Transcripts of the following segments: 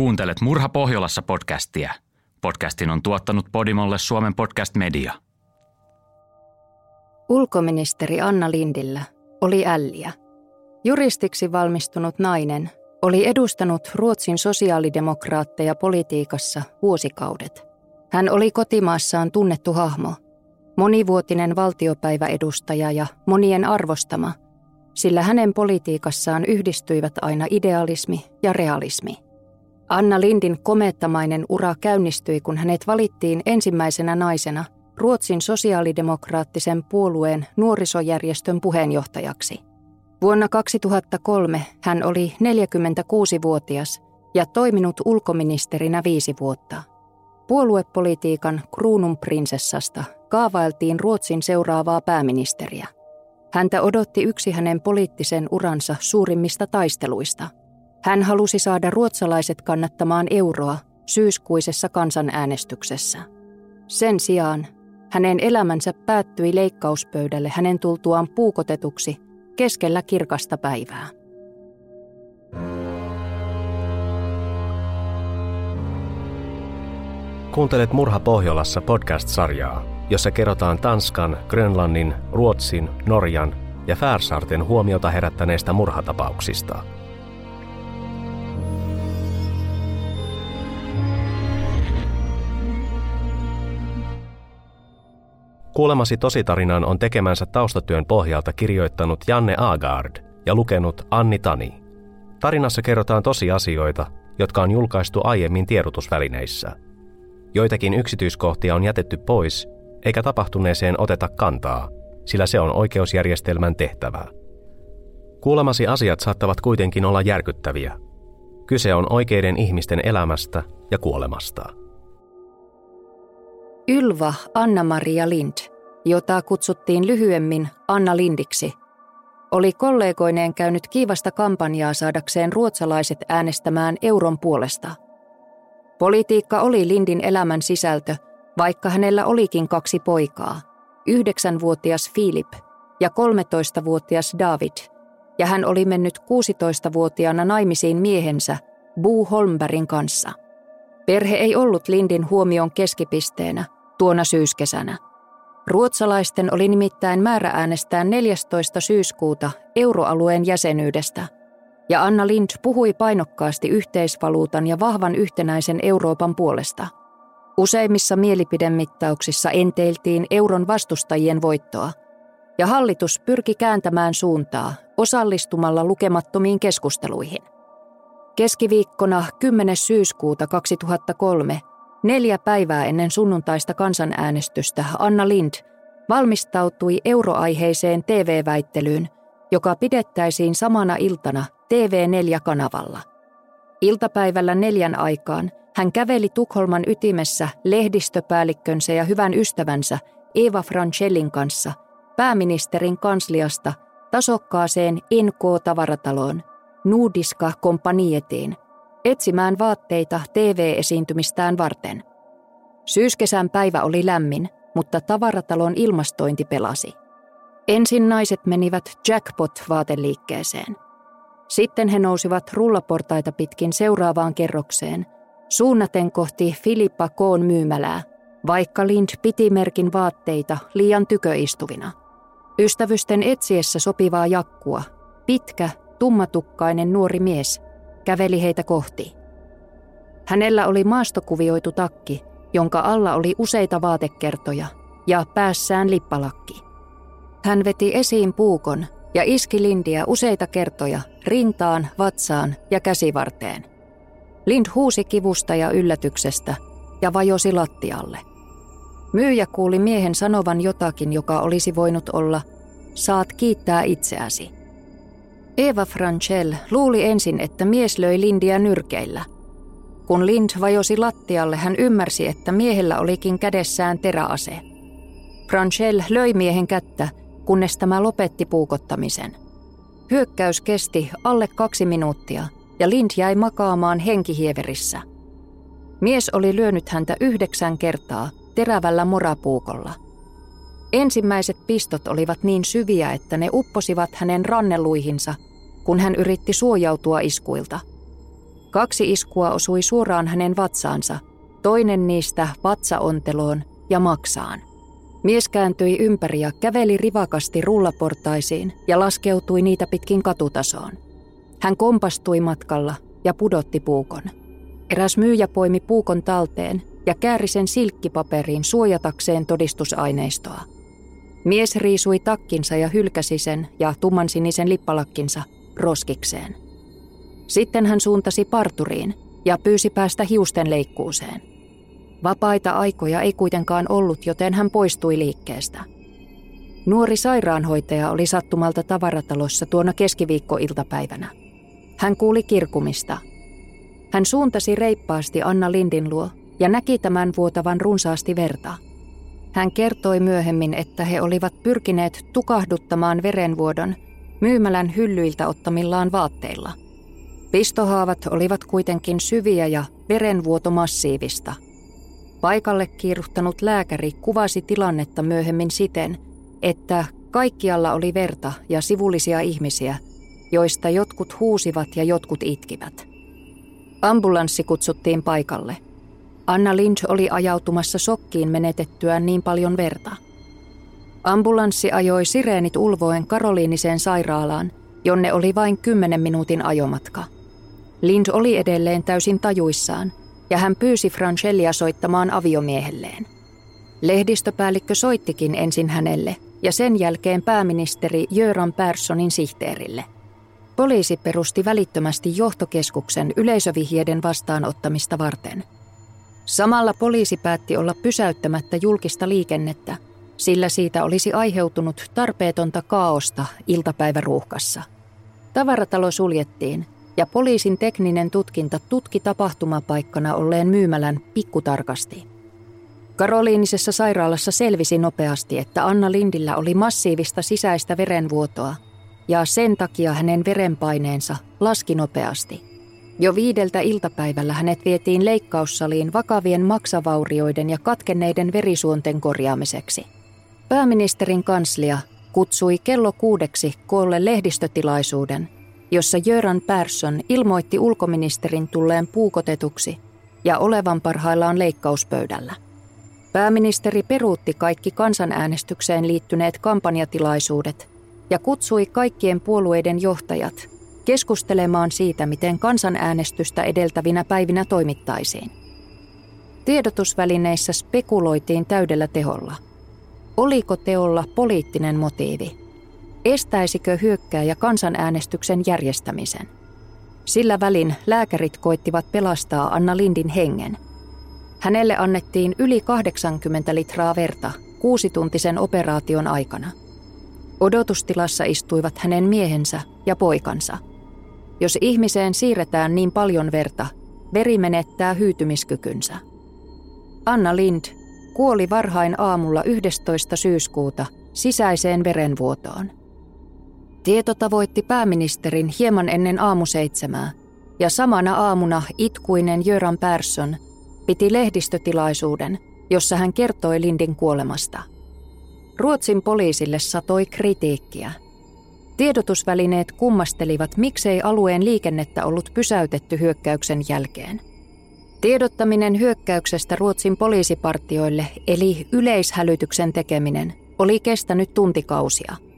Kuuntelet Murha Pohjolassa podcastia. Podcastin on tuottanut Podimolle Suomen podcast media. Ulkoministeri Anna Lindillä oli älliä. Juristiksi valmistunut nainen oli edustanut Ruotsin sosiaalidemokraatteja politiikassa vuosikaudet. Hän oli kotimaassaan tunnettu hahmo, monivuotinen valtiopäiväedustaja ja monien arvostama, sillä hänen politiikassaan yhdistyivät aina idealismi ja realismi – Anna Lindin komettamainen ura käynnistyi, kun hänet valittiin ensimmäisenä naisena Ruotsin sosiaalidemokraattisen puolueen nuorisojärjestön puheenjohtajaksi. Vuonna 2003 hän oli 46-vuotias ja toiminut ulkoministerinä viisi vuotta. Puoluepolitiikan kruununprinsessasta kaavailtiin Ruotsin seuraavaa pääministeriä. Häntä odotti yksi hänen poliittisen uransa suurimmista taisteluista – hän halusi saada ruotsalaiset kannattamaan euroa syyskuisessa kansanäänestyksessä. Sen sijaan hänen elämänsä päättyi leikkauspöydälle hänen tultuaan puukotetuksi keskellä kirkasta päivää. Kuuntelet Murha Pohjolassa podcast-sarjaa, jossa kerrotaan Tanskan, Grönlannin, Ruotsin, Norjan ja Färsaarten huomiota herättäneistä murhatapauksista – Kuulemasi tositarinan on tekemänsä taustatyön pohjalta kirjoittanut Janne Agard ja lukenut Anni Tani. Tarinassa kerrotaan tosiasioita, jotka on julkaistu aiemmin tiedotusvälineissä. Joitakin yksityiskohtia on jätetty pois, eikä tapahtuneeseen oteta kantaa, sillä se on oikeusjärjestelmän tehtävä. Kuulemasi asiat saattavat kuitenkin olla järkyttäviä. Kyse on oikeiden ihmisten elämästä ja kuolemasta. Ylva Anna-Maria Lind, jota kutsuttiin lyhyemmin Anna Lindiksi, oli kollegoineen käynyt kiivasta kampanjaa saadakseen ruotsalaiset äänestämään euron puolesta. Politiikka oli Lindin elämän sisältö, vaikka hänellä olikin kaksi poikaa, yhdeksänvuotias Philip ja 13-vuotias David, ja hän oli mennyt 16-vuotiaana naimisiin miehensä Boo Holmbergin kanssa. Perhe ei ollut Lindin huomion keskipisteenä – tuona syyskesänä. Ruotsalaisten oli nimittäin määrä äänestää 14. syyskuuta euroalueen jäsenyydestä, ja Anna Lind puhui painokkaasti yhteisvaluutan ja vahvan yhtenäisen Euroopan puolesta. Useimmissa mielipidemittauksissa enteiltiin euron vastustajien voittoa, ja hallitus pyrki kääntämään suuntaa osallistumalla lukemattomiin keskusteluihin. Keskiviikkona 10. syyskuuta 2003 Neljä päivää ennen sunnuntaista kansanäänestystä Anna Lind valmistautui euroaiheiseen TV-väittelyyn, joka pidettäisiin samana iltana TV4-kanavalla. Iltapäivällä neljän aikaan hän käveli Tukholman ytimessä lehdistöpäällikkönsä ja hyvän ystävänsä Eva Francellin kanssa pääministerin kansliasta tasokkaaseen NK-tavarataloon, Nuudiska Kompanietiin – etsimään vaatteita TV-esiintymistään varten. Syyskesän päivä oli lämmin, mutta tavaratalon ilmastointi pelasi. Ensin naiset menivät Jackpot-vaateliikkeeseen. Sitten he nousivat rullaportaita pitkin seuraavaan kerrokseen, suunnaten kohti Filippa Koon myymälää, vaikka Lind piti merkin vaatteita liian tyköistuvina. Ystävysten etsiessä sopivaa jakkua, pitkä, tummatukkainen nuori mies – käveli heitä kohti. Hänellä oli maastokuvioitu takki, jonka alla oli useita vaatekertoja ja päässään lippalakki. Hän veti esiin puukon ja iski Lindiä useita kertoja rintaan, vatsaan ja käsivarteen. Lind huusi kivusta ja yllätyksestä ja vajosi lattialle. Myyjä kuuli miehen sanovan jotakin, joka olisi voinut olla, saat kiittää itseäsi. Eva Franchel luuli ensin, että mies löi Lindia nyrkeillä. Kun Lind vajosi lattialle, hän ymmärsi, että miehellä olikin kädessään teräase. Franchel löi miehen kättä, kunnes tämä lopetti puukottamisen. Hyökkäys kesti alle kaksi minuuttia ja Lind jäi makaamaan henkihieverissä. Mies oli lyönyt häntä yhdeksän kertaa terävällä morapuukolla. Ensimmäiset pistot olivat niin syviä, että ne upposivat hänen ranneluihinsa – kun hän yritti suojautua iskuilta. Kaksi iskua osui suoraan hänen vatsaansa, toinen niistä vatsaonteloon ja maksaan. Mies kääntyi ympäri ja käveli rivakasti rullaportaisiin ja laskeutui niitä pitkin katutasoon. Hän kompastui matkalla ja pudotti puukon. Eräs myyjä poimi puukon talteen ja kääri sen silkkipaperiin suojatakseen todistusaineistoa. Mies riisui takkinsa ja hylkäsi sen ja tummansinisen lippalakkinsa roskikseen. Sitten hän suuntasi parturiin ja pyysi päästä hiusten leikkuuseen. Vapaita aikoja ei kuitenkaan ollut, joten hän poistui liikkeestä. Nuori sairaanhoitaja oli sattumalta tavaratalossa tuona keskiviikkoiltapäivänä. Hän kuuli kirkumista. Hän suuntasi reippaasti Anna Lindin luo ja näki tämän vuotavan runsaasti verta. Hän kertoi myöhemmin, että he olivat pyrkineet tukahduttamaan verenvuodon myymälän hyllyiltä ottamillaan vaatteilla. Pistohaavat olivat kuitenkin syviä ja verenvuoto massiivista – Paikalle kiiruhtanut lääkäri kuvasi tilannetta myöhemmin siten, että kaikkialla oli verta ja sivullisia ihmisiä, joista jotkut huusivat ja jotkut itkivät. Ambulanssi kutsuttiin paikalle. Anna Lynch oli ajautumassa sokkiin menetettyään niin paljon verta. Ambulanssi ajoi sireenit ulvoen Karoliiniseen sairaalaan, jonne oli vain kymmenen minuutin ajomatka. Lynch oli edelleen täysin tajuissaan, ja hän pyysi Francellia soittamaan aviomiehelleen. Lehdistöpäällikkö soittikin ensin hänelle ja sen jälkeen pääministeri Jöran Perssonin sihteerille. Poliisi perusti välittömästi johtokeskuksen yleisövihjeiden vastaanottamista varten. Samalla poliisi päätti olla pysäyttämättä julkista liikennettä, sillä siitä olisi aiheutunut tarpeetonta kaaosta iltapäiväruuhkassa. Tavaratalo suljettiin ja poliisin tekninen tutkinta tutki tapahtumapaikkana olleen myymälän pikkutarkasti. Karoliinisessa sairaalassa selvisi nopeasti, että Anna Lindillä oli massiivista sisäistä verenvuotoa ja sen takia hänen verenpaineensa laski nopeasti. Jo viideltä iltapäivällä hänet vietiin leikkaussaliin vakavien maksavaurioiden ja katkenneiden verisuonten korjaamiseksi. Pääministerin kanslia kutsui kello kuudeksi koolle lehdistötilaisuuden – jossa Jöran Persson ilmoitti ulkoministerin tulleen puukotetuksi ja olevan parhaillaan leikkauspöydällä. Pääministeri peruutti kaikki kansanäänestykseen liittyneet kampanjatilaisuudet ja kutsui kaikkien puolueiden johtajat keskustelemaan siitä, miten kansanäänestystä edeltävinä päivinä toimittaisiin. Tiedotusvälineissä spekuloitiin täydellä teholla. Oliko teolla poliittinen motiivi? Estäisikö hyökkääjä kansanäänestyksen järjestämisen? Sillä välin lääkärit koittivat pelastaa Anna Lindin hengen. Hänelle annettiin yli 80 litraa verta kuusituntisen operaation aikana. Odotustilassa istuivat hänen miehensä ja poikansa. Jos ihmiseen siirretään niin paljon verta, veri menettää hyytymiskykynsä. Anna Lind kuoli varhain aamulla 11. syyskuuta sisäiseen verenvuotoon. Tieto tavoitti pääministerin hieman ennen aamuseitsemää, ja samana aamuna itkuinen Jöran Persson piti lehdistötilaisuuden, jossa hän kertoi Lindin kuolemasta. Ruotsin poliisille satoi kritiikkiä. Tiedotusvälineet kummastelivat, miksei alueen liikennettä ollut pysäytetty hyökkäyksen jälkeen. Tiedottaminen hyökkäyksestä Ruotsin poliisipartioille eli yleishälytyksen tekeminen oli kestänyt tuntikausia –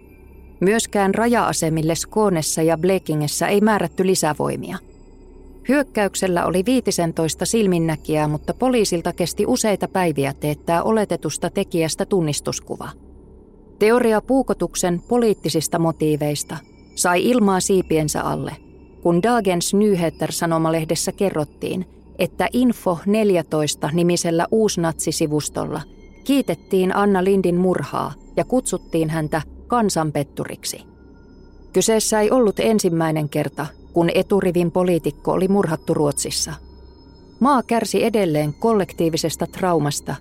Myöskään raja-asemille Skoonessa ja Blekingessä ei määrätty lisävoimia. Hyökkäyksellä oli 15 silminnäkijää, mutta poliisilta kesti useita päiviä teettää oletetusta tekijästä tunnistuskuva. Teoria puukotuksen poliittisista motiiveista sai ilmaa siipiensä alle, kun Dagens Nyheter-sanomalehdessä kerrottiin, että Info 14 nimisellä uusnatsisivustolla kiitettiin Anna Lindin murhaa ja kutsuttiin häntä kansanpetturiksi. Kyseessä ei ollut ensimmäinen kerta, kun eturivin poliitikko oli murhattu Ruotsissa. Maa kärsi edelleen kollektiivisesta traumasta,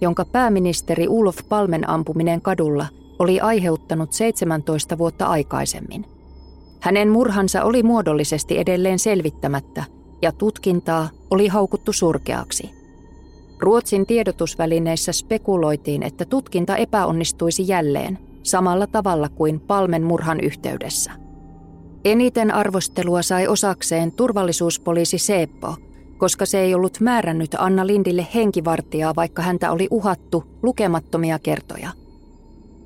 jonka pääministeri Ulf Palmen ampuminen kadulla oli aiheuttanut 17 vuotta aikaisemmin. Hänen murhansa oli muodollisesti edelleen selvittämättä ja tutkintaa oli haukuttu surkeaksi. Ruotsin tiedotusvälineissä spekuloitiin, että tutkinta epäonnistuisi jälleen – samalla tavalla kuin Palmen murhan yhteydessä. Eniten arvostelua sai osakseen turvallisuuspoliisi Seppo, koska se ei ollut määrännyt Anna Lindille henkivartijaa, vaikka häntä oli uhattu lukemattomia kertoja.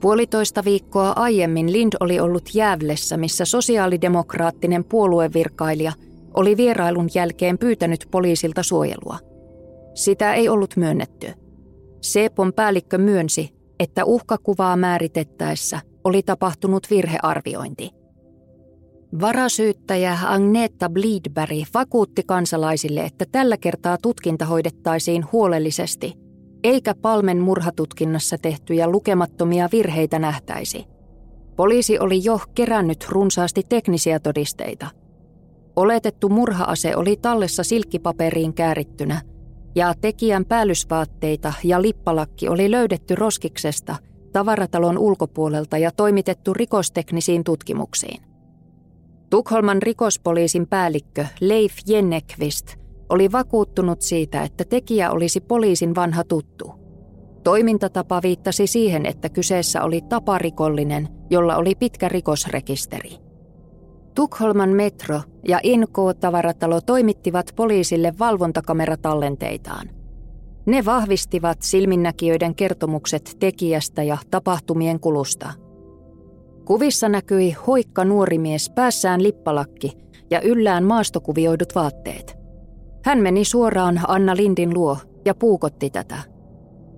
Puolitoista viikkoa aiemmin Lind oli ollut Jäävlessä, missä sosiaalidemokraattinen puoluevirkailija oli vierailun jälkeen pyytänyt poliisilta suojelua. Sitä ei ollut myönnetty. Sepon päällikkö myönsi, että uhkakuvaa määritettäessä oli tapahtunut virhearviointi – Varasyyttäjä Agneta Bleedberg vakuutti kansalaisille, että tällä kertaa tutkinta hoidettaisiin huolellisesti, eikä Palmen murhatutkinnassa tehtyjä lukemattomia virheitä nähtäisi. Poliisi oli jo kerännyt runsaasti teknisiä todisteita. Oletettu murhaase oli tallessa silkkipaperiin käärittynä, ja tekijän päällysvaatteita ja lippalakki oli löydetty roskiksesta tavaratalon ulkopuolelta ja toimitettu rikosteknisiin tutkimuksiin. Tukholman rikospoliisin päällikkö Leif Jennekvist oli vakuuttunut siitä, että tekijä olisi poliisin vanha tuttu. Toimintatapa viittasi siihen, että kyseessä oli taparikollinen, jolla oli pitkä rikosrekisteri. Tukholman metro ja NK-tavaratalo toimittivat poliisille valvontakameratalenteitaan. Ne vahvistivat silminnäkijöiden kertomukset tekijästä ja tapahtumien kulusta – Kuvissa näkyi hoikka nuori mies päässään lippalakki ja yllään maastokuvioidut vaatteet. Hän meni suoraan Anna Lindin luo ja puukotti tätä.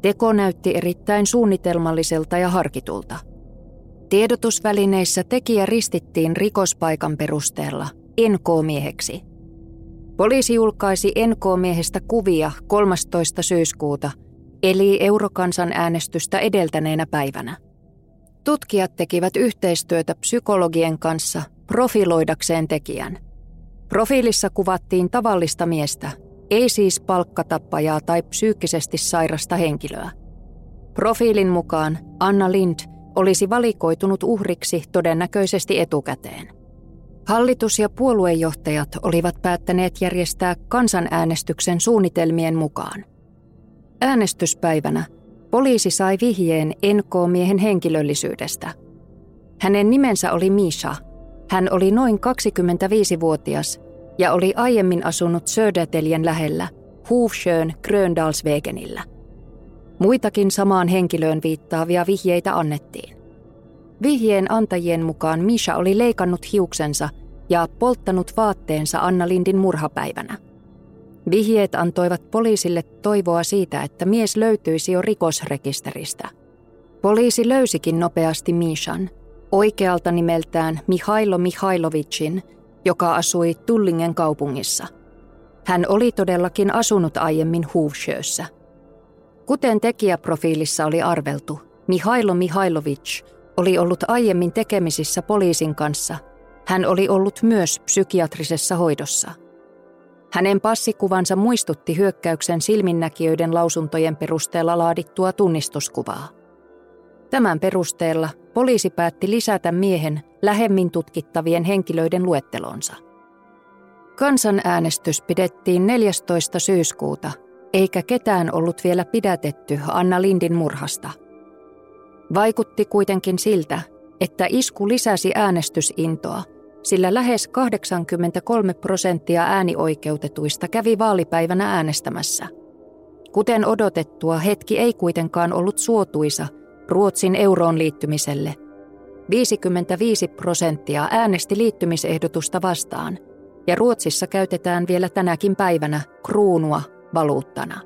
Teko näytti erittäin suunnitelmalliselta ja harkitulta. Tiedotusvälineissä tekijä ristittiin rikospaikan perusteella NK-mieheksi. Poliisi julkaisi NK-miehestä kuvia 13. syyskuuta, eli eurokansan äänestystä edeltäneenä päivänä. Tutkijat tekivät yhteistyötä psykologien kanssa profiloidakseen tekijän. Profiilissa kuvattiin tavallista miestä, ei siis palkkatappajaa tai psyykkisesti sairasta henkilöä. Profiilin mukaan Anna Lind olisi valikoitunut uhriksi todennäköisesti etukäteen. Hallitus ja puoluejohtajat olivat päättäneet järjestää kansanäänestyksen suunnitelmien mukaan. Äänestyspäivänä Poliisi sai vihjeen NK-miehen henkilöllisyydestä. Hänen nimensä oli Misha. Hän oli noin 25-vuotias ja oli aiemmin asunut Söderteljen lähellä, Hufsjön Gröndalsvegenillä. Muitakin samaan henkilöön viittaavia vihjeitä annettiin. Vihjeen antajien mukaan Misha oli leikannut hiuksensa ja polttanut vaatteensa Anna Lindin murhapäivänä – Vihjeet antoivat poliisille toivoa siitä, että mies löytyisi jo rikosrekisteristä. Poliisi löysikin nopeasti Mishan, oikealta nimeltään Mihailo Mihailovicin, joka asui Tullingen kaupungissa. Hän oli todellakin asunut aiemmin Hufsjössä. Kuten tekijäprofiilissa oli arveltu, Mihailo Mihailovic oli ollut aiemmin tekemisissä poliisin kanssa. Hän oli ollut myös psykiatrisessa hoidossa – hänen passikuvansa muistutti hyökkäyksen silminnäkijöiden lausuntojen perusteella laadittua tunnistuskuvaa. Tämän perusteella poliisi päätti lisätä miehen lähemmin tutkittavien henkilöiden luettelonsa. Kansanäänestys pidettiin 14. syyskuuta, eikä ketään ollut vielä pidätetty Anna Lindin murhasta. Vaikutti kuitenkin siltä, että isku lisäsi äänestysintoa – sillä lähes 83 prosenttia äänioikeutetuista kävi vaalipäivänä äänestämässä. Kuten odotettua, hetki ei kuitenkaan ollut suotuisa Ruotsin euroon liittymiselle. 55 prosenttia äänesti liittymisehdotusta vastaan, ja Ruotsissa käytetään vielä tänäkin päivänä kruunua valuuttana.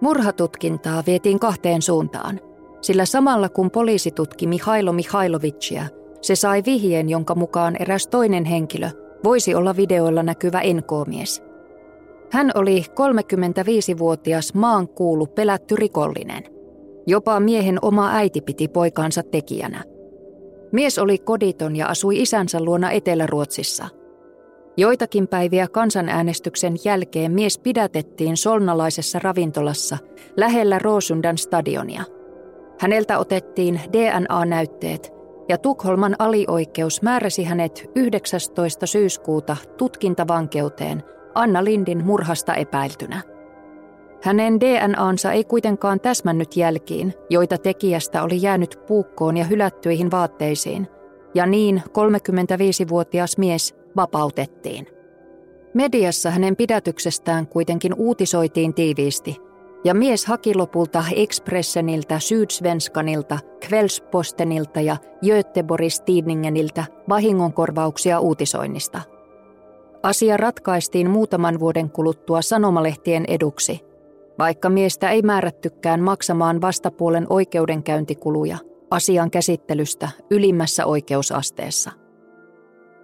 Murhatutkintaa vietiin kahteen suuntaan, sillä samalla kun poliisi tutki Mihailo Mihailovicia – se sai vihjeen, jonka mukaan eräs toinen henkilö voisi olla videoilla näkyvä NK-mies. Hän oli 35-vuotias maan kuulu pelätty rikollinen. Jopa miehen oma äiti piti poikaansa tekijänä. Mies oli koditon ja asui isänsä luona Etelä-Ruotsissa. Joitakin päiviä kansanäänestyksen jälkeen mies pidätettiin solnalaisessa ravintolassa lähellä Roosundan stadionia. Häneltä otettiin DNA-näytteet ja Tukholman alioikeus määräsi hänet 19. syyskuuta tutkintavankeuteen Anna Lindin murhasta epäiltynä. Hänen DNAnsa ei kuitenkaan täsmännyt jälkiin, joita tekijästä oli jäänyt puukkoon ja hylättyihin vaatteisiin, ja niin 35-vuotias mies vapautettiin. Mediassa hänen pidätyksestään kuitenkin uutisoitiin tiiviisti, ja mies haki lopulta Expresseniltä, Sydsvenskanilta, Kvällspostenilta ja Göteborgs Tidningeniltä vahingonkorvauksia uutisoinnista. Asia ratkaistiin muutaman vuoden kuluttua sanomalehtien eduksi, vaikka miestä ei määrättykään maksamaan vastapuolen oikeudenkäyntikuluja asian käsittelystä ylimmässä oikeusasteessa.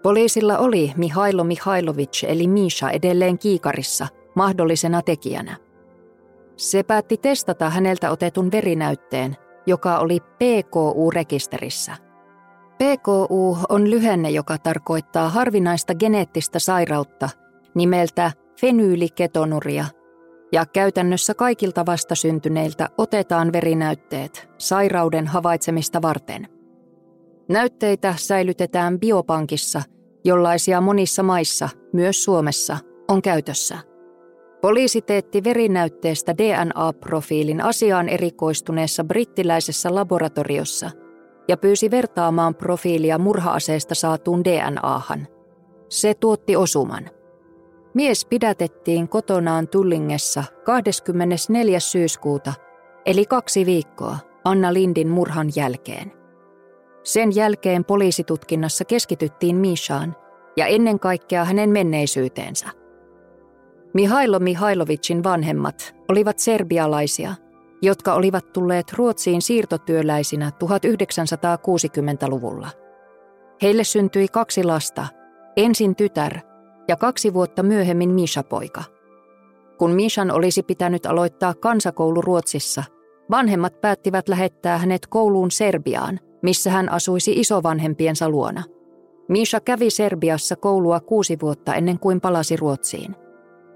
Poliisilla oli Mihailo Mihailovic eli Misha edelleen kiikarissa mahdollisena tekijänä. Se päätti testata häneltä otetun verinäytteen, joka oli PKU-rekisterissä. PKU on lyhenne, joka tarkoittaa harvinaista geneettistä sairautta nimeltä fenyyliketonuria, ja käytännössä kaikilta vastasyntyneiltä otetaan verinäytteet sairauden havaitsemista varten – Näytteitä säilytetään biopankissa, jollaisia monissa maissa, myös Suomessa, on käytössä. Poliisi teetti verinäytteestä DNA-profiilin asiaan erikoistuneessa brittiläisessä laboratoriossa ja pyysi vertaamaan profiilia murhaaseesta saatuun DNAhan. Se tuotti osuman. Mies pidätettiin kotonaan Tullingessa 24. syyskuuta, eli kaksi viikkoa Anna Lindin murhan jälkeen. Sen jälkeen poliisitutkinnassa keskityttiin Mishaan ja ennen kaikkea hänen menneisyyteensä. Mihailo Mihailovicin vanhemmat olivat serbialaisia, jotka olivat tulleet Ruotsiin siirtotyöläisinä 1960-luvulla. Heille syntyi kaksi lasta, ensin tytär ja kaksi vuotta myöhemmin Misha-poika. Kun Mishan olisi pitänyt aloittaa kansakoulu Ruotsissa, vanhemmat päättivät lähettää hänet kouluun Serbiaan – missä hän asuisi isovanhempiensa luona. Misha kävi Serbiassa koulua kuusi vuotta ennen kuin palasi Ruotsiin.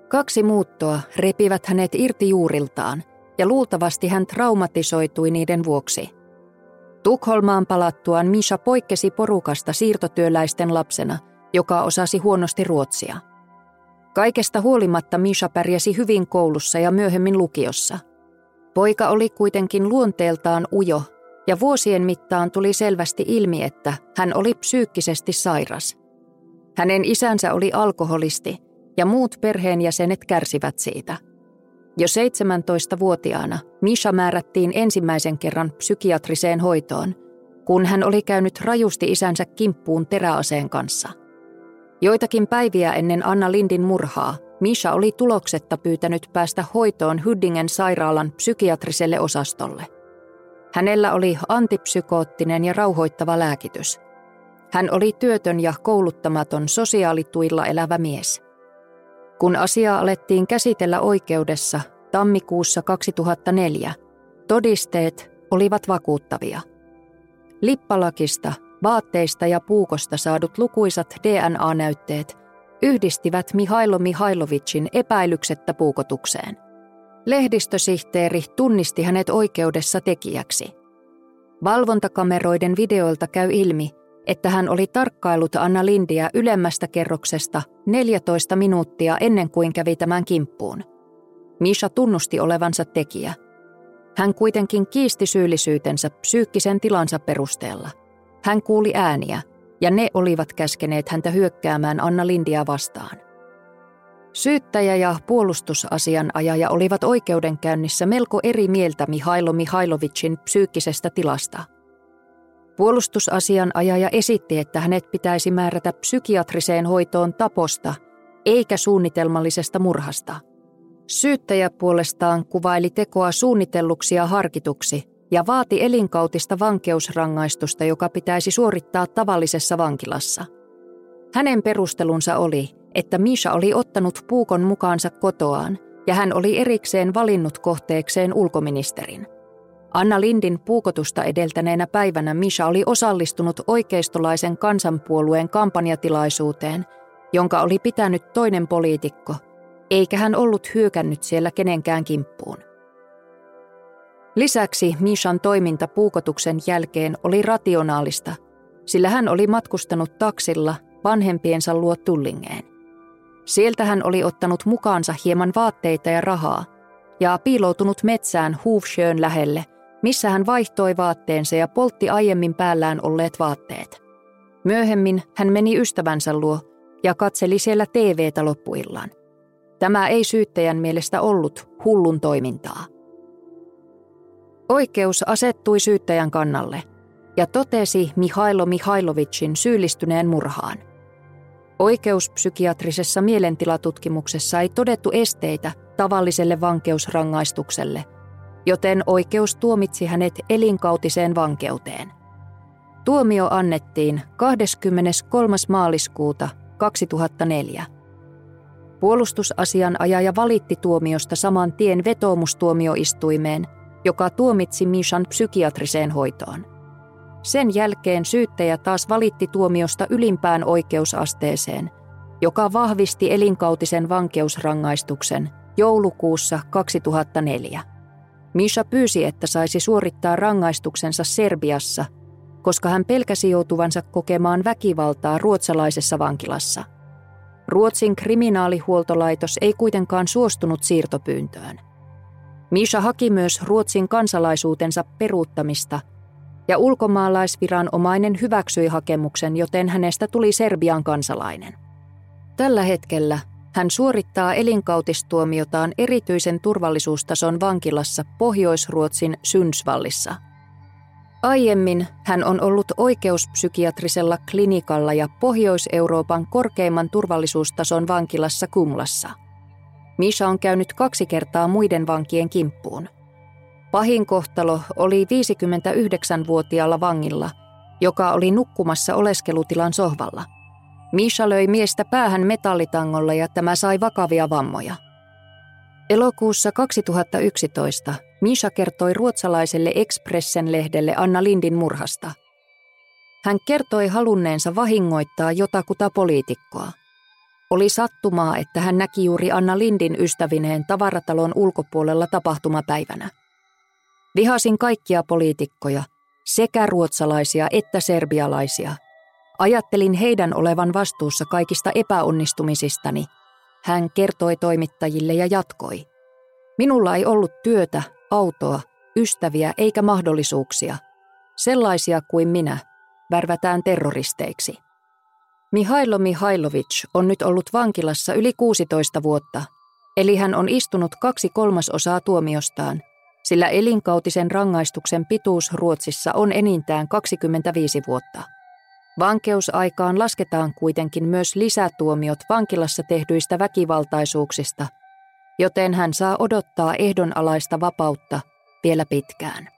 Kaksi muuttoa repivät hänet irti juuriltaan ja luultavasti hän traumatisoitui niiden vuoksi. Tukholmaan palattuaan Misha poikkesi porukasta siirtotyöläisten lapsena, joka osasi huonosti ruotsia. Kaikesta huolimatta Misha pärjäsi hyvin koulussa ja myöhemmin lukiossa. Poika oli kuitenkin luonteeltaan ujo ja vuosien mittaan tuli selvästi ilmi, että hän oli psyykkisesti sairas. Hänen isänsä oli alkoholisti ja muut perheenjäsenet kärsivät siitä. Jo 17-vuotiaana Misha määrättiin ensimmäisen kerran psykiatriseen hoitoon, kun hän oli käynyt rajusti isänsä kimppuun teräaseen kanssa. Joitakin päiviä ennen Anna Lindin murhaa Misha oli tuloksetta pyytänyt päästä hoitoon Huddingen sairaalan psykiatriselle osastolle. Hänellä oli antipsykoottinen ja rauhoittava lääkitys. Hän oli työtön ja kouluttamaton sosiaalituilla elävä mies. Kun asiaa alettiin käsitellä oikeudessa tammikuussa 2004, todisteet olivat vakuuttavia. Lippalakista, vaatteista ja puukosta saadut lukuisat DNA-näytteet yhdistivät Mihailo Mihailovicin epäilyksettä puukotukseen. Lehdistösihteeri tunnisti hänet oikeudessa tekijäksi. Valvontakameroiden videoilta käy ilmi, että hän oli tarkkailut Anna Lindia ylemmästä kerroksesta 14 minuuttia ennen kuin kävi tämän kimppuun. Misha tunnusti olevansa tekijä. Hän kuitenkin kiisti syyllisyytensä psyykkisen tilansa perusteella. Hän kuuli ääniä, ja ne olivat käskeneet häntä hyökkäämään Anna Lindia vastaan. Syyttäjä ja puolustusasianajaja olivat oikeudenkäynnissä melko eri mieltä Mihailo Mihailovicin psyykkisestä tilasta. Puolustusasianajaja esitti, että hänet pitäisi määrätä psykiatriseen hoitoon taposta, eikä suunnitelmallisesta murhasta. Syyttäjä puolestaan kuvaili tekoa suunnitelluksi ja harkituksi ja vaati elinkautista vankeusrangaistusta, joka pitäisi suorittaa tavallisessa vankilassa. Hänen perustelunsa oli – että Misha oli ottanut puukon mukaansa kotoaan ja hän oli erikseen valinnut kohteekseen ulkoministerin. Anna Lindin puukotusta edeltäneenä päivänä Misha oli osallistunut oikeistolaisen kansanpuolueen kampanjatilaisuuteen, jonka oli pitänyt toinen poliitikko, eikä hän ollut hyökännyt siellä kenenkään kimppuun. Lisäksi Mishan toiminta puukotuksen jälkeen oli rationaalista, sillä hän oli matkustanut taksilla vanhempiensa luo Tullingeen. Sieltä hän oli ottanut mukaansa hieman vaatteita ja rahaa ja piiloutunut metsään Hufsjön lähelle, missä hän vaihtoi vaatteensa ja poltti aiemmin päällään olleet vaatteet. Myöhemmin hän meni ystävänsä luo ja katseli siellä TVtä loppuillaan. Tämä ei syyttäjän mielestä ollut hullun toimintaa. Oikeus asettui syyttäjän kannalle ja totesi Mihailo Mihailovicin syyllistyneen murhaan. Oikeuspsykiatrisessa mielentilatutkimuksessa ei todettu esteitä tavalliselle vankeusrangaistukselle, joten oikeus tuomitsi hänet elinkautiseen vankeuteen. Tuomio annettiin 23. maaliskuuta 2004. Puolustusasianajaja valitti tuomiosta saman tien vetoomustuomioistuimeen, joka tuomitsi Mishan psykiatriseen hoitoon. Sen jälkeen syyttäjä taas valitti tuomiosta ylimpään oikeusasteeseen, joka vahvisti elinkautisen vankeusrangaistuksen joulukuussa 2004. Misha pyysi, että saisi suorittaa rangaistuksensa Serbiassa, koska hän pelkäsi joutuvansa kokemaan väkivaltaa ruotsalaisessa vankilassa. Ruotsin kriminaalihuoltolaitos ei kuitenkaan suostunut siirtopyyntöön. Misha haki myös Ruotsin kansalaisuutensa peruuttamista – ja ulkomaalaisviranomainen hyväksyi hakemuksen, joten hänestä tuli Serbian kansalainen. Tällä hetkellä hän suorittaa elinkautistuomiotaan erityisen turvallisuustason vankilassa Pohjois-Ruotsin Sundsvallissa. Aiemmin hän on ollut oikeuspsykiatrisella klinikalla ja Pohjois-Euroopan korkeimman turvallisuustason vankilassa Kumlassa. Misha on käynyt kaksi kertaa muiden vankien kimppuun. Pahin kohtalo oli 59-vuotiaalla vangilla, joka oli nukkumassa oleskelutilan sohvalla. Misha löi miestä päähän metallitangolla ja tämä sai vakavia vammoja. Elokuussa 2011 Misha kertoi ruotsalaiselle Expressen-lehdelle Anna Lindin murhasta. Hän kertoi halunneensa vahingoittaa jotakuta poliitikkoa. Oli sattumaa, että hän näki juuri Anna Lindin ystävineen tavaratalon ulkopuolella tapahtumapäivänä – Vihasin kaikkia poliitikkoja, sekä ruotsalaisia että serbialaisia. Ajattelin heidän olevan vastuussa kaikista epäonnistumisistani. Hän kertoi toimittajille ja jatkoi. Minulla ei ollut työtä, autoa, ystäviä eikä mahdollisuuksia. Sellaisia kuin minä värvätään terroristeiksi. Mihailo Mihailovic on nyt ollut vankilassa yli 16 vuotta, eli hän on istunut kaksi kolmasosaa tuomiostaan – sillä elinkautisen rangaistuksen pituus Ruotsissa on enintään 25 vuotta. Vankeusaikaan lasketaan kuitenkin myös lisätuomiot vankilassa tehdyistä väkivaltaisuuksista, joten hän saa odottaa ehdonalaista vapautta vielä pitkään.